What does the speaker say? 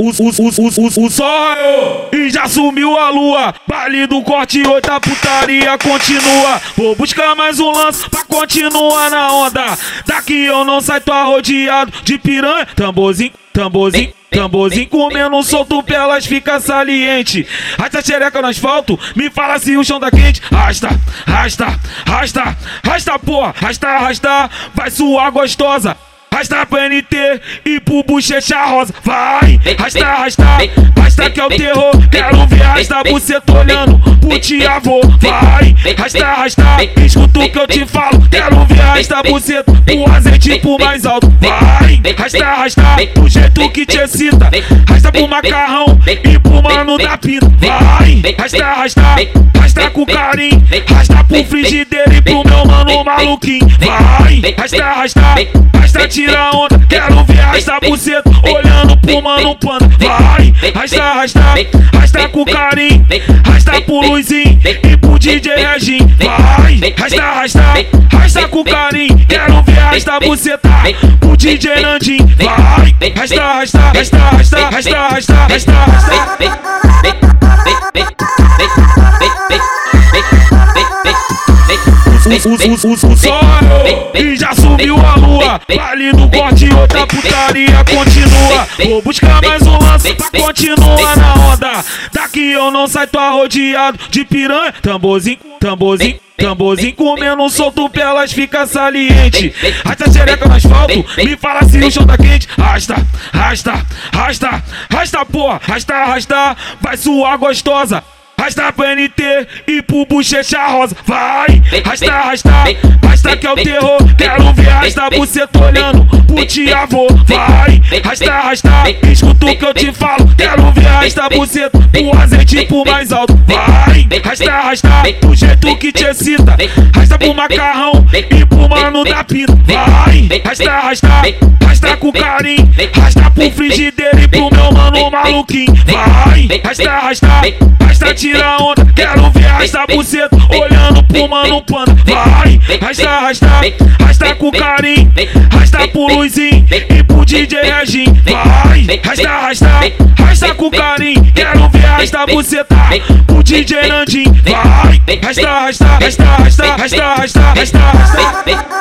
O, o, o, o, o, o sol e já sumiu a lua. Baile do corte, outra putaria continua. Vou buscar mais um lance pra continuar na onda. Daqui eu não saio, tô rodeado de piranha. Tamborzinho, tamborzinho. Tamborzinho comendo solto pelas fica saliente. Rasta xereca no asfalto, me fala se o chão tá quente. Rasta, rasta, rasta, rasta porra, rasta, rasta, vai suar gostosa. Rasta pra NT e pro bochecha rosa. Vai, rasta, rasta, rasta que é o terror. Quero ver rasta buceta olhando pro tiavô. Vai, rasta, rasta, escuta o que eu te falo. Quero ver rasta buceta pro azeite pro mais alto. Vai, rasta, rasta, do jeito que te excita. Rasta pro macarrão e pro mano da pinta. Vai, rasta, rasta, rasta com carinho. Rasta pro frigideiro e pro meu mano maluquinho. Vai, rasta, rasta, rasta tira onda, quero ver arrasta buceta, olhando pro mano panda. Vai, arrasta, arrasta, arrasta com carinho, arrasta pro Luizinho e pro DJ Regin. Vai, arrasta, arrasta, arrasta com carinho, quero ver arrasta buceta, pro DJ Nandinho. Vai, arrasta, arrasta, arrasta, arrasta, arrasta, arrasta, arrasta, arrasta. Sol e já subiu a lua. Baile do corte, outra putaria continua. Vou buscar mais um lance pra continuar na onda. Daqui eu não saio, tô rodeado de piranha. Tamborzinho, tamborzinho. Tamborzinho comendo solto pelas fica saliente. Rasta xereca no asfalto, me fala se o chão tá quente. Rasta, rasta, rasta, rasta porra, rasta, rasta, vai suar gostosa. Rasta pra NT e pro bochecha rosa. Vai, rasta, rasta, rasta que é o terror. Quero ver rasta buceta olhando pro tiavô. Vai, rasta, rasta, escuta o que eu te falo. Quero ver rasta buceta pro azeite pro mais alto. Vai, rasta, rasta, do jeito que te excita. Rasta pro macarrão e pro mano da pinta. Vai, rasta, rasta, rasta com carinho. Rasta pro frigideiro e pro meu mano maluquinho. Vai, rasta, rasta, rasta tira Tira onda, quero ver essa buceta Olhando pro mano pano. Vai, rasta, rasta Rasta com carinho Rasta pro Luizinho E pro DJ Regim Vai, rasta, rasta Rasta com carinho Quero ver rasta buceta Pro DJ Nandim Vai, rasta, rasta Rasta, rasta, rasta, rasta, rasta, rasta.